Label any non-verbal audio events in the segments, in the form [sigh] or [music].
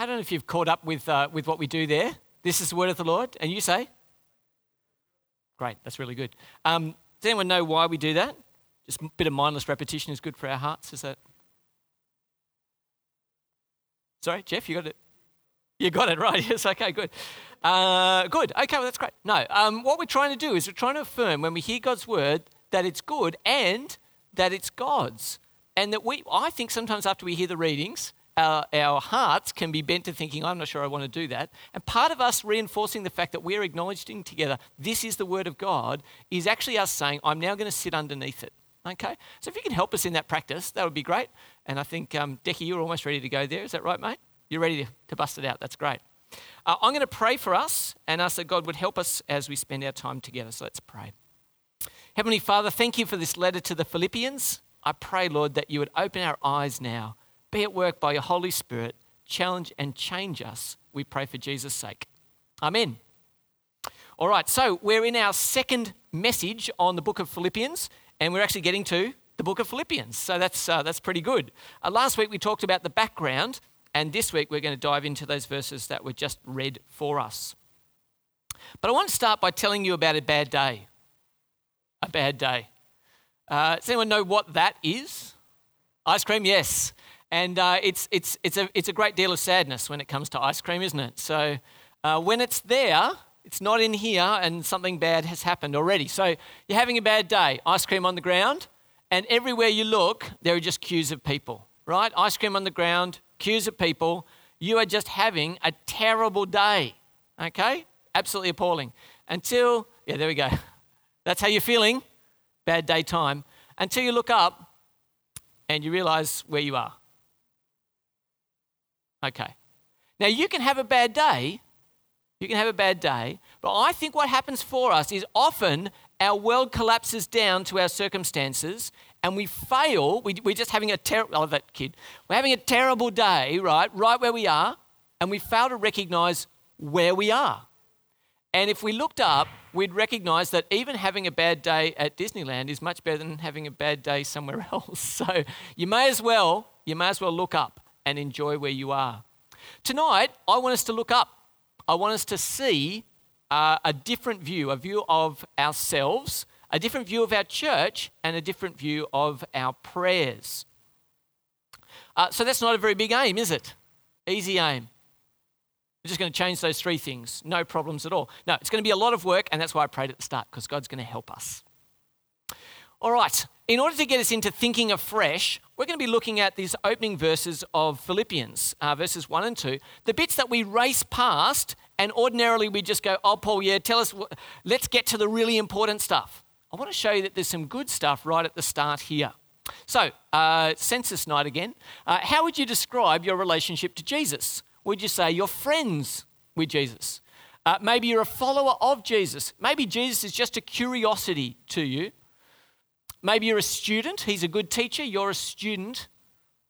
I don't know if you've caught up with, uh, with what we do there. This is the word of the Lord. And you say? Great, that's really good. Um, does anyone know why we do that? Just a bit of mindless repetition is good for our hearts. Is that? Sorry, Jeff, you got it. You got it right. [laughs] Yes. Okay. Good. Uh, good. Okay. Well, that's great. No. Um, what we're trying to do is we're trying to affirm when we hear God's word that it's good and that it's God's, and that we. I think sometimes after we hear the readings, our, our hearts can be bent to thinking, I'm not sure I want to do that. And part of us reinforcing the fact that we're acknowledging together, this is the word of God, is actually us saying, I'm now going to sit underneath it. Okay? So if you can help us in that practice, that would be great. And I think, um, Decky, you're almost ready to go there. Is that right, mate? You're ready to, bust it out. That's great. Uh, I'm going to pray for us and ask that God would help us as we spend our time together. So let's pray. Heavenly Father, thank you for this letter to the Philippians. I pray, Lord, that you would open our eyes now, be at work by your Holy Spirit, challenge and change us. We pray for Jesus' sake. Amen. All right, so we're in our second message on the book of Philippians, and we're actually getting to the book of Philippians. So that's, uh, that's pretty good. Uh, last week we talked about the background, and this week we're going to dive into those verses that were just read for us. But I want to start by telling you about a bad day. A bad day. Uh, does anyone know what that is? Ice cream, yes. And uh, it's, it's, it's, a, it's a great deal of sadness when it comes to ice cream, isn't it? So uh, when it's there, it's not in here and something bad has happened already. So you're having a bad day, ice cream on the ground, and everywhere you look, there are just queues of people, right? Ice cream on the ground, queues of people. You are just having a terrible day, okay? Absolutely appalling. Until, yeah, there we go. [laughs] That's how you're feeling, bad day time, until you look up and you realize where you are. Okay. Now, you can have a bad day. You can have a bad day. But I think what happens for us is often our world collapses down to our circumstances and we fail. We, are just having a terrible, oh, that kid. We're having a terrible day, right? Right where we are. And we fail to recognize where we are. And if we looked up, we'd recognize that even having a bad day at Disneyland is much better than having a bad day somewhere [laughs] else. So you may as well, you may as well look up and enjoy where you are. Tonight, I want us to look up. I want us to see uh, a different view, a view of ourselves, a different view of our church, and a different view of our prayers. Uh, so that's not a very big aim, is it? Easy aim. We're just going to change those three things. No problems at all. No, it's going to be a lot of work, and that's why I prayed at the start, because God's going to help us. All right, in order to get us into thinking afresh, we're going to be looking at these opening verses of Philippians, uh, verses 1 and 2, the bits that we race past, and ordinarily we just go, Oh, Paul, yeah, tell us, let's get to the really important stuff. I want to show you that there's some good stuff right at the start here. So, uh, census night again. Uh, how would you describe your relationship to Jesus? Would you say you're friends with Jesus? Uh, maybe you're a follower of Jesus. Maybe Jesus is just a curiosity to you. Maybe you're a student, he's a good teacher, you're a student.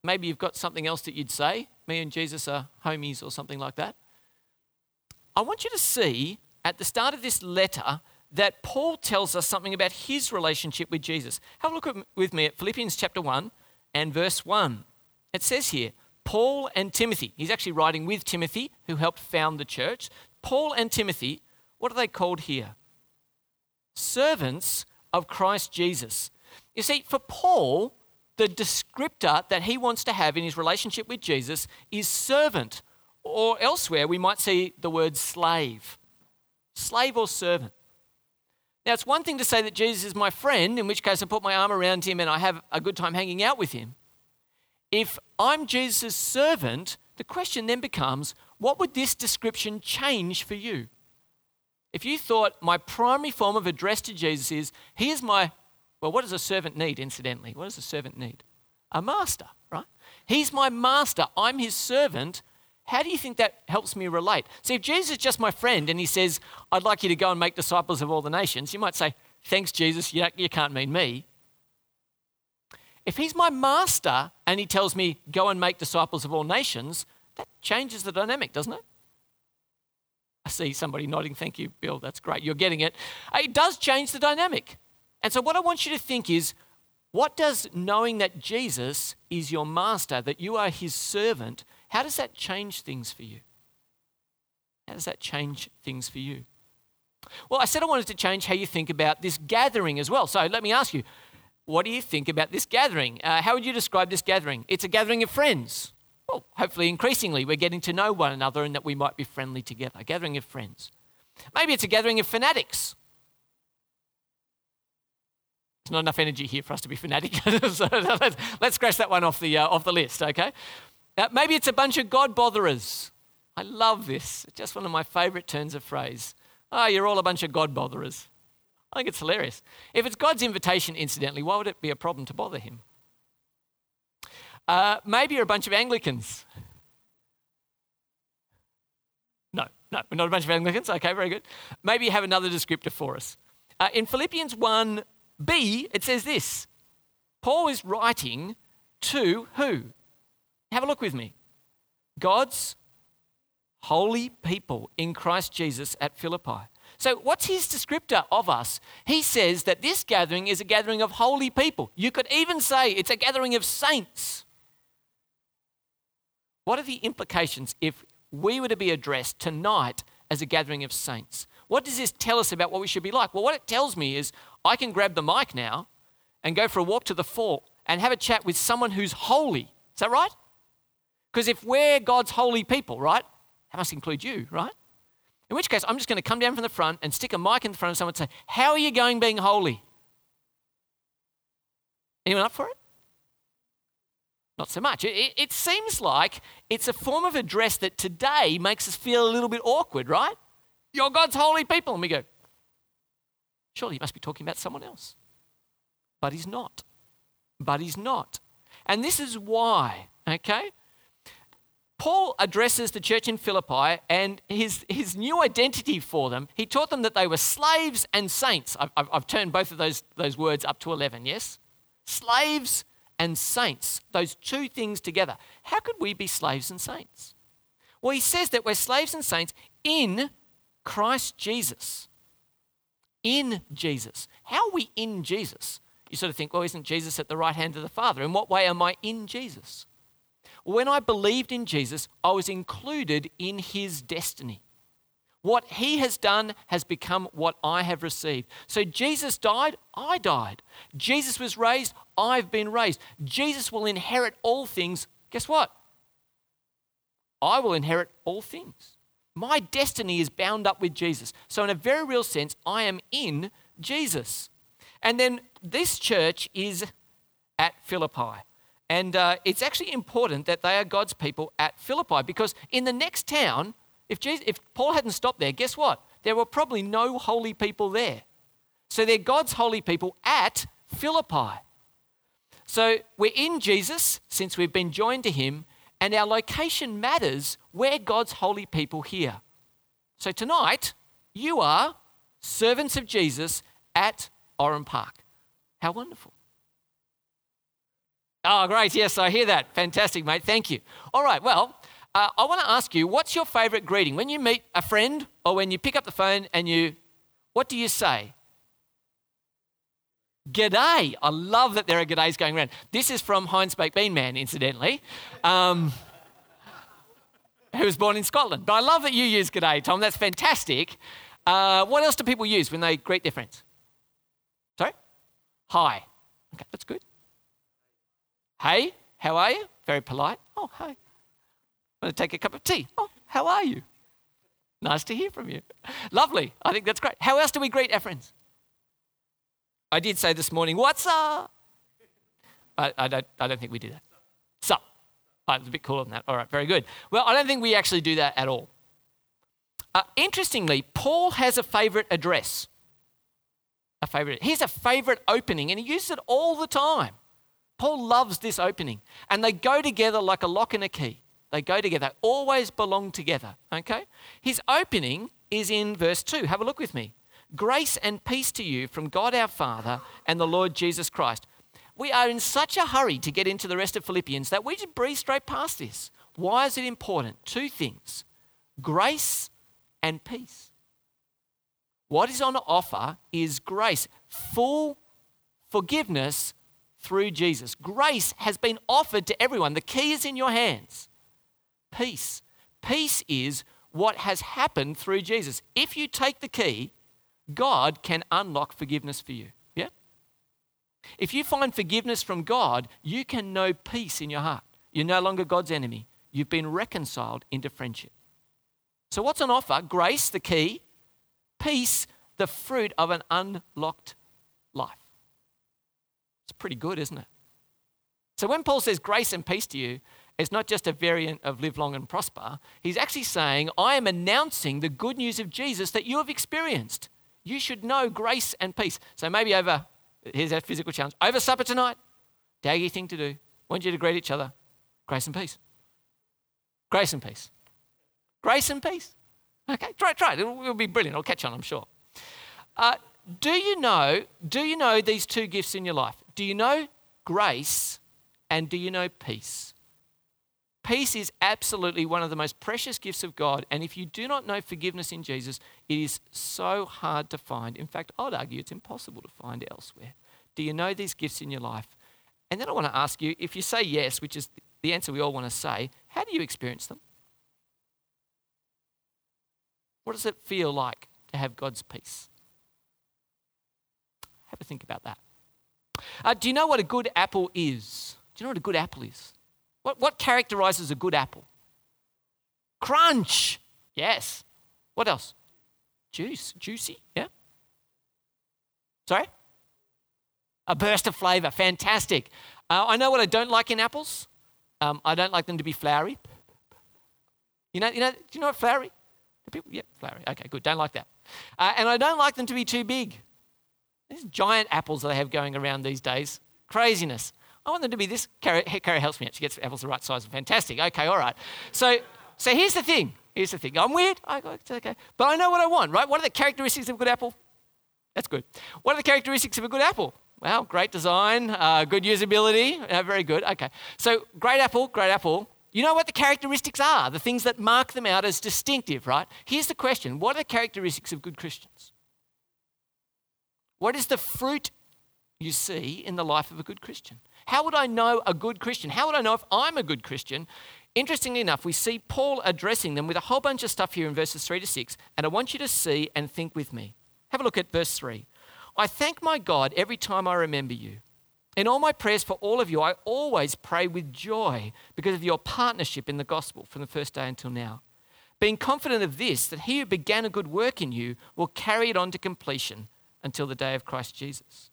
Maybe you've got something else that you'd say. Me and Jesus are homies or something like that. I want you to see at the start of this letter that Paul tells us something about his relationship with Jesus. Have a look with me at Philippians chapter 1 and verse 1. It says here, Paul and Timothy, he's actually writing with Timothy, who helped found the church. Paul and Timothy, what are they called here? Servants of Christ Jesus you see, for Paul, the descriptor that he wants to have in his relationship with Jesus is servant, or elsewhere we might see the word slave. Slave or servant. Now, it's one thing to say that Jesus is my friend, in which case I put my arm around him and I have a good time hanging out with him. If I'm Jesus' servant, the question then becomes what would this description change for you? If you thought my primary form of address to Jesus is, Here's my well, what does a servant need, incidentally? What does a servant need? A master, right? He's my master. I'm his servant. How do you think that helps me relate? See, if Jesus is just my friend and he says, I'd like you to go and make disciples of all the nations, you might say, Thanks, Jesus, you, can't mean me. If he's my master and he tells me, Go and make disciples of all nations, that changes the dynamic, doesn't it? I see somebody nodding. Thank you, Bill. That's great. You're getting it. It does change the dynamic. And so, what I want you to think is what does knowing that Jesus is your master, that you are his servant, How does that change things for you? How does that change things for you? Well, I said I wanted to change how you think about this gathering as well. So let me ask you, what do you think about this gathering? Uh, how would you describe this gathering? It's a gathering of friends. Well, hopefully, increasingly, we're getting to know one another and that we might be friendly together. A gathering of friends. Maybe it's a gathering of fanatics. There's not enough energy here for us to be fanatic. [laughs] so let's, let's, scratch that one off the, uh, off the list, okay? Uh, maybe it's a bunch of God botherers. I love this. It's just one of my favourite turns of phrase. Oh, you're all a bunch of God botherers. I think it's hilarious. If it's God's invitation, incidentally, why would it be a problem to bother him? Uh, maybe you're a bunch of Anglicans. No, no, we're not a bunch of Anglicans. Okay, very good. Maybe you have another descriptor for us. Uh, in Philippians 1b, it says this Paul is writing to who? Have a look with me. God's holy people in Christ Jesus at Philippi. So, what's his descriptor of us? He says that this gathering is a gathering of holy people. You could even say it's a gathering of saints. What are the implications if we were to be addressed tonight as a gathering of saints? What does this tell us about what we should be like? Well, what it tells me is I can grab the mic now and go for a walk to the fort and have a chat with someone who's holy. Is that right? Because if we're God's holy people, right? That must include you, right? In which case, I'm just going to come down from the front and stick a mic in the front of someone and say, How are you going being holy? Anyone up for it? Not so much. It, it, seems like it's a form of address that today makes us feel a little bit awkward, right? You're God's holy people. And we go, Surely he must be talking about someone else. But he's not. But he's not. And this is why, okay? Paul addresses the church in Philippi and his, his new identity for them. He taught them that they were slaves and saints. I've, I've, I've turned both of those, those words up to 11, yes? Slaves and saints, those two things together. How could we be slaves and saints? Well, he says that we're slaves and saints in Christ Jesus. In Jesus. How are we in Jesus? You sort of think, well, isn't Jesus at the right hand of the Father? In what way am I in Jesus? When I believed in Jesus, I was included in his destiny. What he has done has become what I have received. So Jesus died, I died. Jesus was raised, I've been raised. Jesus will inherit all things. Guess what? I will inherit all things. My destiny is bound up with Jesus. So, in a very real sense, I am in Jesus. And then this church is at Philippi. And uh, it's actually important that they are God's people at Philippi because in the next town, if, Jesus, if Paul hadn't stopped there, guess what? There were probably no holy people there. So they're God's holy people at Philippi. So we're in Jesus since we've been joined to him, and our location matters. We're God's holy people here. So tonight, you are servants of Jesus at Oran Park. How wonderful. Oh, great. Yes, I hear that. Fantastic, mate. Thank you. All right. Well, uh, I want to ask you what's your favorite greeting? When you meet a friend or when you pick up the phone and you, what do you say? G'day. I love that there are g'days going around. This is from Heinz Baked Bean Man, incidentally, um, who was born in Scotland. But I love that you use g'day, Tom. That's fantastic. Uh, what else do people use when they greet their friends? Sorry? Hi. Okay, that's good. Hey, how are you? Very polite. Oh, hey. Want to take a cup of tea? Oh, how are you? Nice to hear from you. Lovely. I think that's great. How else do we greet our friends? I did say this morning, what's up? I, I, don't, I don't think we do that. Sup. Oh, it's a bit cooler than that. All right, very good. Well, I don't think we actually do that at all. Uh, interestingly, Paul has a favorite address. A favorite. Here's a favorite opening, and he uses it all the time. Paul loves this opening, and they go together like a lock and a key. They go together, always belong together. Okay? His opening is in verse 2. Have a look with me. Grace and peace to you from God our Father and the Lord Jesus Christ. We are in such a hurry to get into the rest of Philippians that we just breeze straight past this. Why is it important? Two things grace and peace. What is on offer is grace, full forgiveness through Jesus. Grace has been offered to everyone. The key is in your hands. peace. Peace is what has happened through Jesus. If you take the key, God can unlock forgiveness for you. Yeah? If you find forgiveness from God, you can know peace in your heart. You're no longer God's enemy. You've been reconciled into friendship. So, what's on offer? Grace, the key, peace, the fruit of an unlocked life. It's pretty good, isn't it? So, when Paul says grace and peace to you, it's not just a variant of live long and prosper. He's actually saying, I am announcing the good news of Jesus that you have experienced. You should know grace and peace. So maybe over, here's our physical challenge over supper tonight, daggy thing to do. Want you to greet each other. Grace and peace. Grace and peace. Grace and peace. Okay, try, it. try it. It'll, it'll be brilliant. It'll catch on, I'm sure. Uh, do you know? Do you know these two gifts in your life? Do you know grace and do you know peace? Peace is absolutely one of the most precious gifts of God. And if you do not know forgiveness in Jesus, it is so hard to find. In fact, I'd argue it's impossible to find elsewhere. Do you know these gifts in your life? And then I want to ask you if you say yes, which is the answer we all want to say, how do you experience them? What does it feel like to have God's peace? Have a think about that. Uh, do you know what a good apple is? Do you know what a good apple is? What, what characterizes a good apple? Crunch. Yes. What else? Juice. Juicy. Yeah. Sorry? A burst of flavor. Fantastic. Uh, I know what I don't like in apples. Um, I don't like them to be flowery. You know, you know, do you know what flowery? People, yeah, flowery. Okay, good. Don't like that. Uh, and I don't like them to be too big. These giant apples that they have going around these days. Craziness. I want them to be this. Carrie, Carrie helps me out. She gets apples the right size. Fantastic. Okay, all right. So, so here's the thing. Here's the thing. I'm weird. I, okay. But I know what I want, right? What are the characteristics of a good apple? That's good. What are the characteristics of a good apple? Well, great design, uh, good usability. Uh, very good. Okay. So, great apple, great apple. You know what the characteristics are, the things that mark them out as distinctive, right? Here's the question What are the characteristics of good Christians? What is the fruit you see in the life of a good Christian? How would I know a good Christian? How would I know if I'm a good Christian? Interestingly enough, we see Paul addressing them with a whole bunch of stuff here in verses 3 to 6, and I want you to see and think with me. Have a look at verse 3. I thank my God every time I remember you. In all my prayers for all of you, I always pray with joy because of your partnership in the gospel from the first day until now. Being confident of this, that he who began a good work in you will carry it on to completion until the day of Christ Jesus.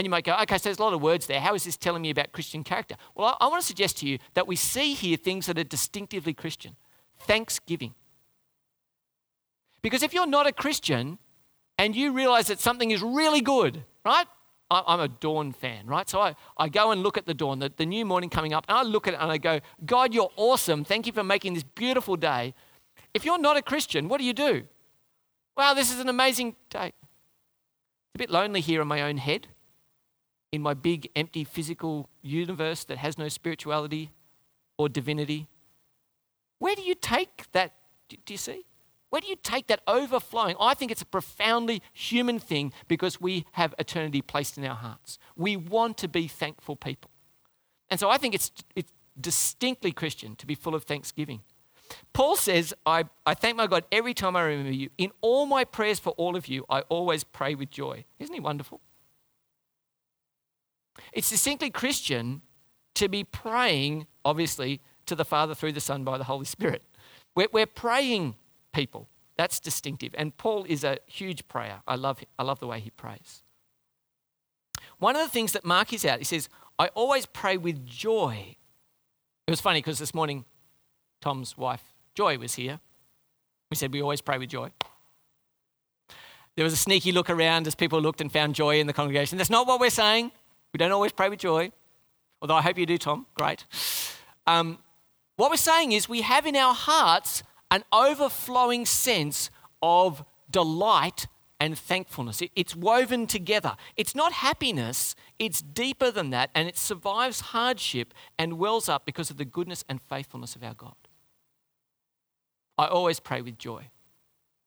And you might go, okay, so there's a lot of words there. How is this telling me about Christian character? Well, I, I want to suggest to you that we see here things that are distinctively Christian thanksgiving. Because if you're not a Christian and you realize that something is really good, right? I'm a dawn fan, right? So I, I go and look at the dawn, the, the new morning coming up, and I look at it and I go, God, you're awesome. Thank you for making this beautiful day. If you're not a Christian, what do you do? Wow, this is an amazing day. It's a bit lonely here in my own head, in my big, empty physical universe that has no spirituality or divinity. Where do you take that? Do you see? Where do you take that overflowing? I think it's a profoundly human thing because we have eternity placed in our hearts. We want to be thankful people. And so I think it's, it's distinctly Christian to be full of thanksgiving. Paul says, I, I thank my God every time I remember you. In all my prayers for all of you, I always pray with joy. Isn't he wonderful? It's distinctly Christian to be praying, obviously, to the Father through the Son by the Holy Spirit. We're, we're praying people. That's distinctive. And Paul is a huge prayer. I love. I love the way he prays. One of the things that Mark is out, he says, I always pray with joy. It was funny because this morning, Tom's wife, Joy, was here. We said we always pray with joy. There was a sneaky look around as people looked and found joy in the congregation. That's not what we're saying. We don't always pray with joy, although I hope you do, Tom. Great. Um, what we're saying is we have in our hearts an overflowing sense of delight and thankfulness. It, it's woven together. It's not happiness, it's deeper than that, and it survives hardship and wells up because of the goodness and faithfulness of our God. I always pray with joy,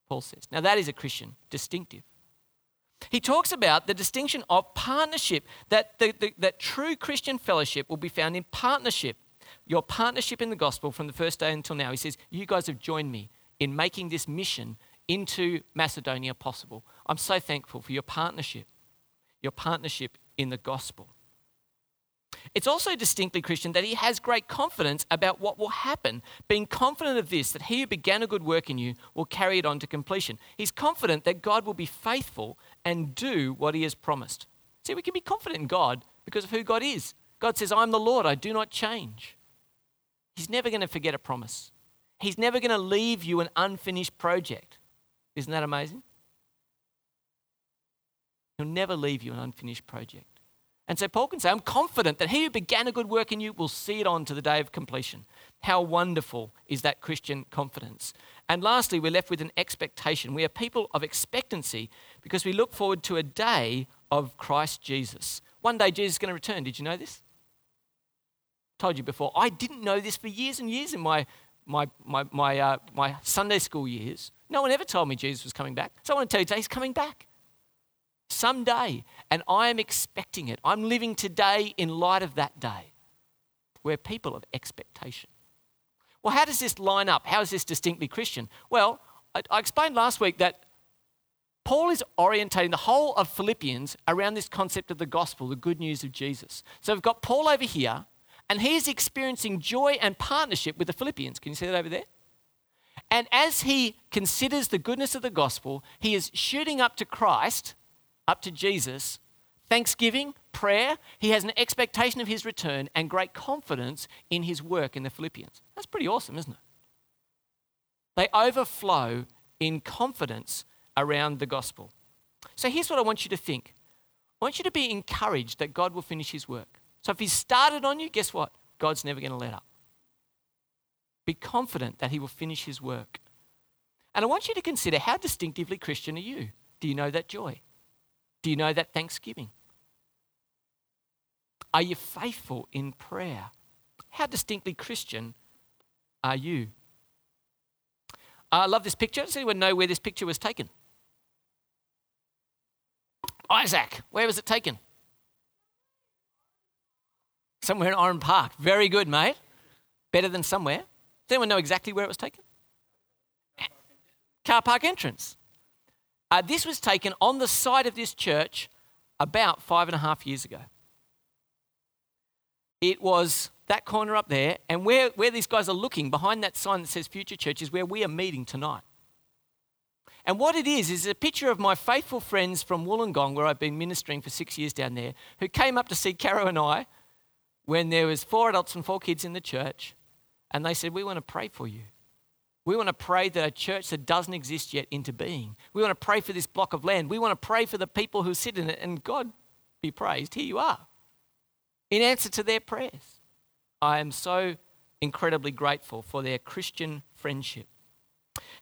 Paul says. Now, that is a Christian distinctive. He talks about the distinction of partnership, that, the, the, that true Christian fellowship will be found in partnership your partnership in the gospel from the first day until now. He says, You guys have joined me in making this mission into Macedonia possible. I'm so thankful for your partnership, your partnership in the gospel. It's also distinctly Christian that he has great confidence about what will happen, being confident of this, that he who began a good work in you will carry it on to completion. He's confident that God will be faithful and do what he has promised. See, we can be confident in God because of who God is. God says, I'm the Lord, I do not change. He's never going to forget a promise. He's never going to leave you an unfinished project. Isn't that amazing? He'll never leave you an unfinished project. And so Paul can say, I'm confident that he who began a good work in you will see it on to the day of completion. How wonderful is that Christian confidence? And lastly, we're left with an expectation. We are people of expectancy because we look forward to a day of Christ Jesus. One day Jesus is going to return. Did you know this? told you before, I didn't know this for years and years in my, my, my, my, uh, my Sunday school years. No one ever told me Jesus was coming back. So I want to tell you today, he's coming back someday, and I am expecting it. I'm living today in light of that day. We're people of expectation. Well, how does this line up? How is this distinctly Christian? Well, I, I explained last week that Paul is orientating the whole of Philippians around this concept of the gospel, the good news of Jesus. So we've got Paul over here, and he's experiencing joy and partnership with the Philippians. Can you see that over there? And as he considers the goodness of the gospel, he is shooting up to Christ up to Jesus, thanksgiving, prayer. He has an expectation of his return and great confidence in his work in the Philippians. That's pretty awesome, isn't it? They overflow in confidence around the gospel. So here's what I want you to think I want you to be encouraged that God will finish his work. So if he's started on you, guess what? God's never going to let up. Be confident that he will finish his work. And I want you to consider how distinctively Christian are you? Do you know that joy? Do you know that thanksgiving? Are you faithful in prayer? How distinctly Christian are you? I love this picture. Does anyone know where this picture was taken? Isaac, where was it taken? Somewhere in Oran Park. Very good, mate. Better than somewhere. Does anyone know exactly where it was taken? Car park entrance. Uh, this was taken on the site of this church about five and a half years ago. It was that corner up there, and where, where these guys are looking behind that sign that says Future Church is where we are meeting tonight. And what it is, is a picture of my faithful friends from Wollongong, where I've been ministering for six years down there, who came up to see Caro and I when there was four adults and four kids in the church, and they said, we want to pray for you. We want to pray that a church that doesn't exist yet into being. We want to pray for this block of land. We want to pray for the people who sit in it. And God be praised, here you are. In answer to their prayers, I am so incredibly grateful for their Christian friendship.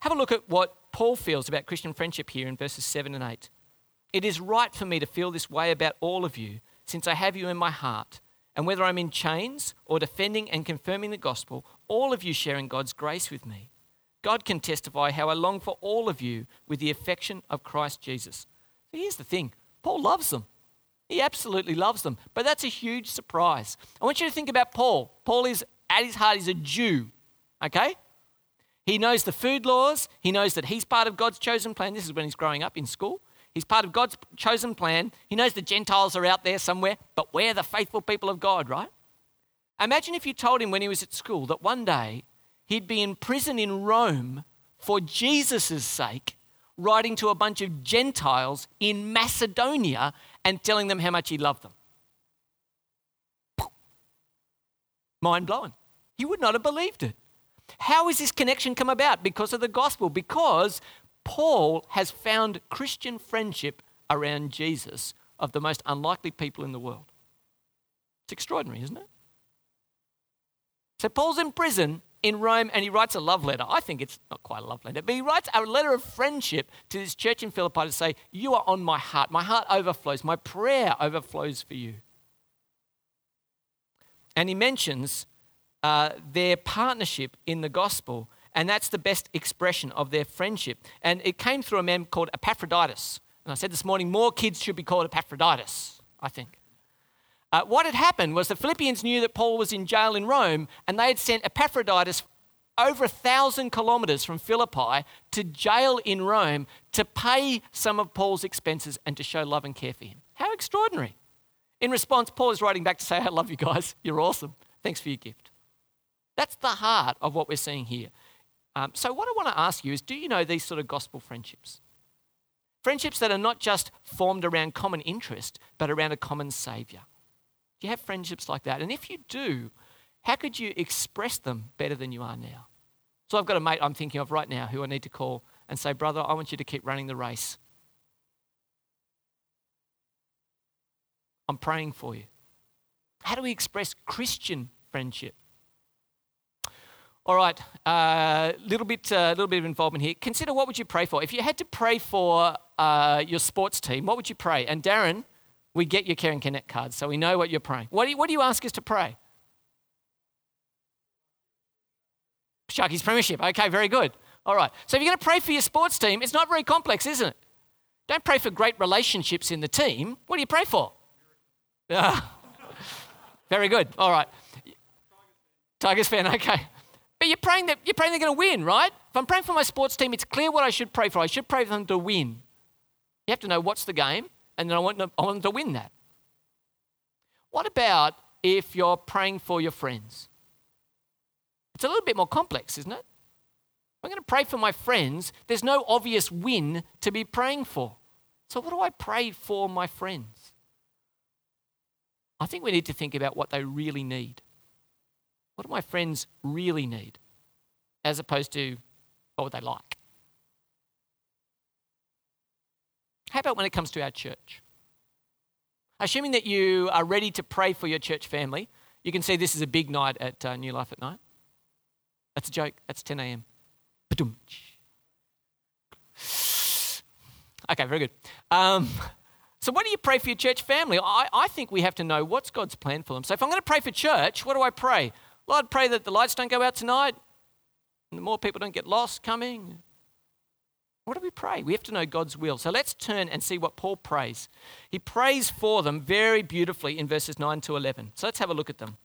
Have a look at what Paul feels about Christian friendship here in verses 7 and 8. It is right for me to feel this way about all of you, since I have you in my heart. And whether I'm in chains or defending and confirming the gospel, all of you sharing God's grace with me. God can testify how I long for all of you with the affection of Christ Jesus. So here's the thing Paul loves them. He absolutely loves them. But that's a huge surprise. I want you to think about Paul. Paul is, at his heart, he's a Jew, okay? He knows the food laws. He knows that he's part of God's chosen plan. This is when he's growing up in school. He's part of God's chosen plan. He knows the Gentiles are out there somewhere, but we're the faithful people of God, right? Imagine if you told him when he was at school that one day he'd be in prison in Rome for Jesus' sake, writing to a bunch of Gentiles in Macedonia and telling them how much he loved them. Mind blowing. He would not have believed it. How has this connection come about? Because of the gospel. Because Paul has found Christian friendship around Jesus of the most unlikely people in the world. It's extraordinary, isn't it? So Paul's in prison in Rome and he writes a love letter. I think it's not quite a love letter, but he writes a letter of friendship to this church in Philippi to say, You are on my heart. My heart overflows. My prayer overflows for you. And he mentions uh, their partnership in the gospel, and that's the best expression of their friendship. And it came through a man called Epaphroditus. And I said this morning, more kids should be called Epaphroditus, I think. Uh, what had happened was the Philippians knew that Paul was in jail in Rome, and they had sent Epaphroditus over a thousand kilometers from Philippi to jail in Rome to pay some of Paul's expenses and to show love and care for him. How extraordinary. In response, Paul is writing back to say, I love you guys. [laughs] You're awesome. Thanks for your gift. That's the heart of what we're seeing here. Um, so, what I want to ask you is do you know these sort of gospel friendships? Friendships that are not just formed around common interest, but around a common Saviour. Do you have friendships like that? And if you do, how could you express them better than you are now? So, I've got a mate I'm thinking of right now who I need to call and say, Brother, I want you to keep running the race. I'm praying for you. How do we express Christian friendship? All right, a uh, little bit, uh, little bit of involvement here. Consider what would you pray for? If you had to pray for uh, your sports team, what would you pray? And Darren, we get your Care and Connect cards, so we know what you're praying. What do you, what do you ask us to pray? Sharkies Premiership. Okay, very good. All right. So if you're going to pray for your sports team, it's not very complex, isn't it? Don't pray for great relationships in the team. What do you pray for? Ah. very good. All right. Tigers fan. Okay. But you're praying that you're praying they're going to win, right? If I'm praying for my sports team, it's clear what I should pray for. I should pray for them to win. You have to know what's the game, and then I want them, I want them to win that. What about if you're praying for your friends? It's a little bit more complex, isn't it? I'm going to pray for my friends. There's no obvious win to be praying for. So, what do I pray for my friends? I think we need to think about what they really need. What do my friends really need? As opposed to what would they like? How about when it comes to our church? Assuming that you are ready to pray for your church family, you can see this is a big night at uh, New Life at Night. That's a joke. That's 10 a.m. Okay, very good. Um, so, what do you pray for your church family? I, I think we have to know what's God's plan for them. So, if I'm going to pray for church, what do I pray? Lord, pray that the lights don't go out tonight, and the more people don't get lost coming. What do we pray? We have to know God's will. So let's turn and see what Paul prays. He prays for them very beautifully in verses 9 to 11. So let's have a look at them.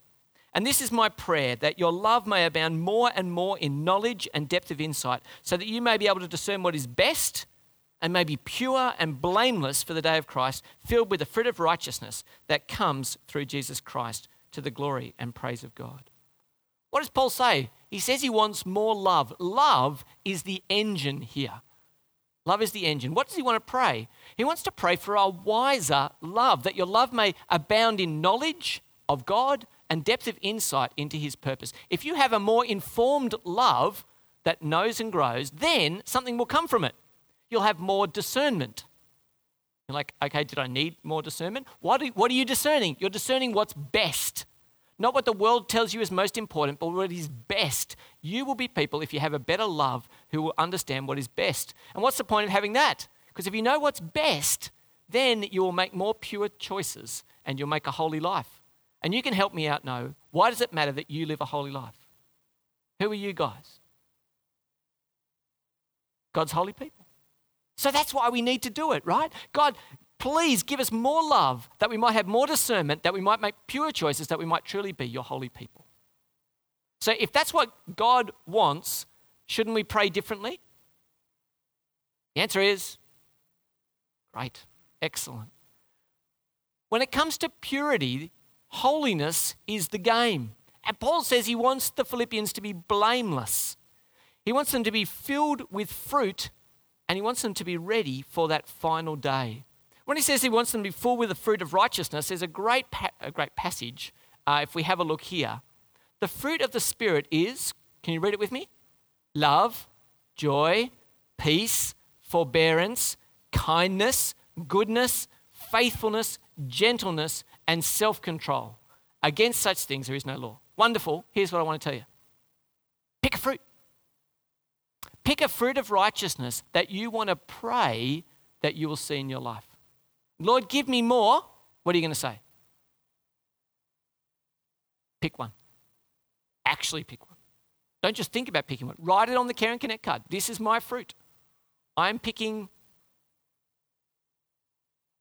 And this is my prayer that your love may abound more and more in knowledge and depth of insight, so that you may be able to discern what is best and may be pure and blameless for the day of Christ, filled with the fruit of righteousness that comes through Jesus Christ to the glory and praise of God. What does Paul say? He says he wants more love. Love is the engine here. Love is the engine. What does he want to pray? He wants to pray for a wiser love, that your love may abound in knowledge of God and depth of insight into his purpose. If you have a more informed love that knows and grows, then something will come from it. You'll have more discernment. You're like, okay, did I need more discernment? What are, what are you discerning? You're discerning what's best not what the world tells you is most important, but what is best. You will be people, if you have a better love, who will understand what is best. And what's the point of having that? Because if you know what's best, then you will make more pure choices and you'll make a holy life. And you can help me out know why does it matter that you live a holy life? Who are you guys? God's holy people. So that's why we need to do it, right? God, Please give us more love that we might have more discernment, that we might make pure choices, that we might truly be your holy people. So, if that's what God wants, shouldn't we pray differently? The answer is great, excellent. When it comes to purity, holiness is the game. And Paul says he wants the Philippians to be blameless. He wants them to be filled with fruit and he wants them to be ready for that final day. When he says he wants them to be full with the fruit of righteousness, there's a great, pa- a great passage uh, if we have a look here. The fruit of the Spirit is, can you read it with me? Love, joy, peace, forbearance, kindness, goodness, faithfulness, gentleness, and self control. Against such things there is no law. Wonderful. Here's what I want to tell you pick a fruit. Pick a fruit of righteousness that you want to pray that you will see in your life. Lord, give me more. What are you going to say? Pick one. Actually, pick one. Don't just think about picking one. Write it on the Care and Connect card. This is my fruit. I'm picking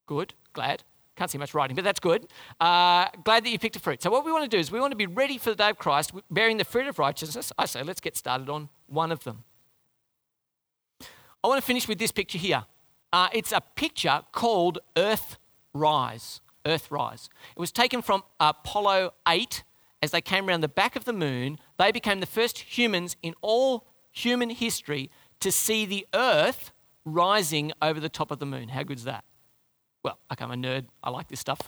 good, glad. Can't see much writing, but that's good. Uh, glad that you picked a fruit. So, what we want to do is we want to be ready for the day of Christ, bearing the fruit of righteousness. I say, let's get started on one of them. I want to finish with this picture here. Uh, it's a picture called Earth Rise. Earth Rise. It was taken from Apollo 8 as they came around the back of the moon. They became the first humans in all human history to see the Earth rising over the top of the moon. How good is that? Well, okay, I'm a nerd. I like this stuff.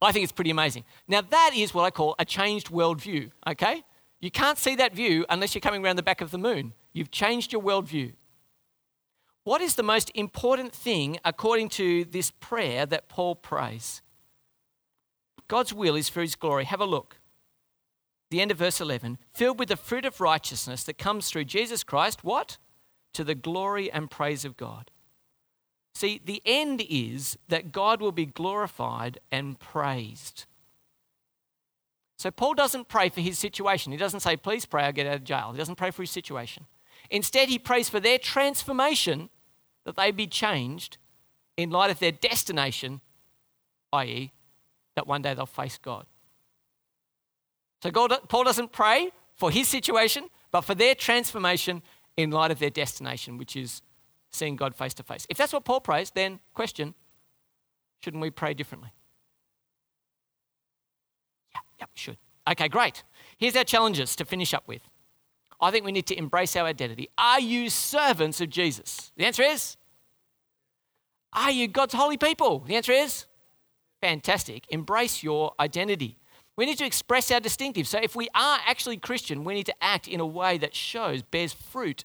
I think it's pretty amazing. Now, that is what I call a changed worldview, okay? You can't see that view unless you're coming around the back of the moon. You've changed your worldview. What is the most important thing according to this prayer that Paul prays? God's will is for his glory. Have a look. The end of verse 11 filled with the fruit of righteousness that comes through Jesus Christ, what? To the glory and praise of God. See, the end is that God will be glorified and praised. So Paul doesn't pray for his situation. He doesn't say, please pray, I'll get out of jail. He doesn't pray for his situation. Instead, he prays for their transformation, that they be changed in light of their destination, i.e., that one day they'll face God. So God, Paul doesn't pray for his situation, but for their transformation in light of their destination, which is seeing God face to face. If that's what Paul prays, then question, shouldn't we pray differently? Yeah, yeah, we should. Okay, great. Here's our challenges to finish up with. I think we need to embrace our identity. Are you servants of Jesus? The answer is Are you God's holy people? The answer is Fantastic. Embrace your identity. We need to express our distinctive. So if we are actually Christian, we need to act in a way that shows, bears fruit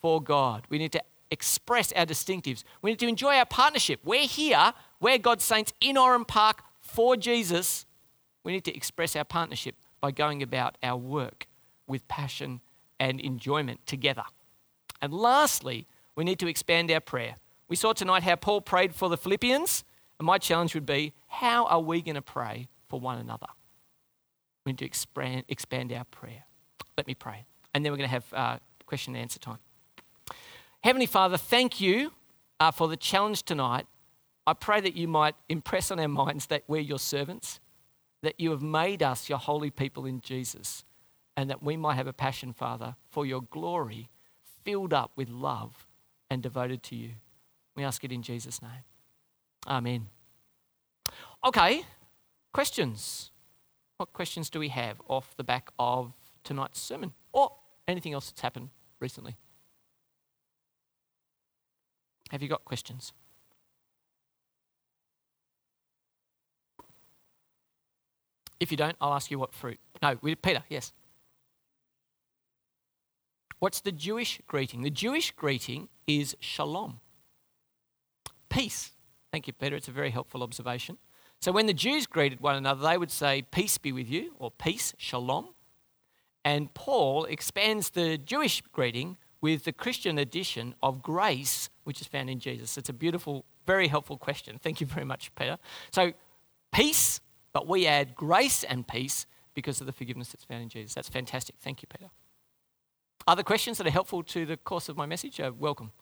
for God. We need to express our distinctives. We need to enjoy our partnership. We're here, we're God's saints in Oran Park for Jesus. We need to express our partnership by going about our work with passion and enjoyment together. And lastly, we need to expand our prayer. We saw tonight how Paul prayed for the Philippians, and my challenge would be how are we going to pray for one another? We need to expand, expand our prayer. Let me pray. And then we're going to have uh, question and answer time. Heavenly Father, thank you uh, for the challenge tonight. I pray that you might impress on our minds that we're your servants, that you have made us your holy people in Jesus and that we might have a passion, Father, for your glory, filled up with love and devoted to you. We ask it in Jesus' name. Amen. Okay, questions. What questions do we have off the back of tonight's sermon or anything else that's happened recently? Have you got questions? If you don't, I'll ask you what fruit. No, Peter, yes. What's the Jewish greeting? The Jewish greeting is shalom, peace. Thank you, Peter. It's a very helpful observation. So when the Jews greeted one another, they would say, Peace be with you, or peace, shalom. And Paul expands the Jewish greeting with the Christian addition of grace, which is found in Jesus. It's a beautiful, very helpful question. Thank you very much, Peter. So, peace, but we add grace and peace because of the forgiveness that's found in Jesus. That's fantastic. Thank you, Peter. Other questions that are helpful to the course of my message are welcome.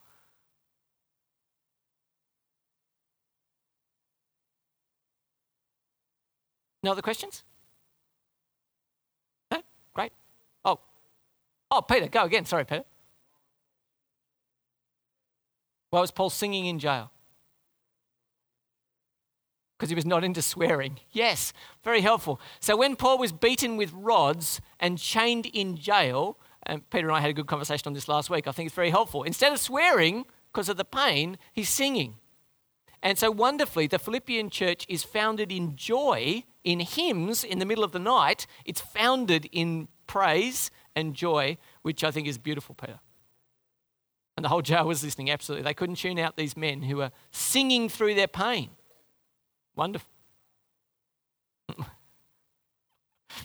No other questions? No? Great. Oh. Oh, Peter, go again. Sorry, Peter. Why was Paul singing in jail? Because he was not into swearing. Yes, very helpful. So when Paul was beaten with rods and chained in jail, and Peter and I had a good conversation on this last week. I think it's very helpful. Instead of swearing because of the pain, he's singing. And so wonderfully, the Philippian church is founded in joy, in hymns in the middle of the night. It's founded in praise and joy, which I think is beautiful, Peter. And the whole jail was listening, absolutely. They couldn't tune out these men who were singing through their pain. Wonderful. [laughs]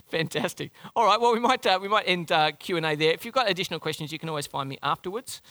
Fantastic. All right. Well, we might uh, we might end uh, Q and A there. If you've got additional questions, you can always find me afterwards.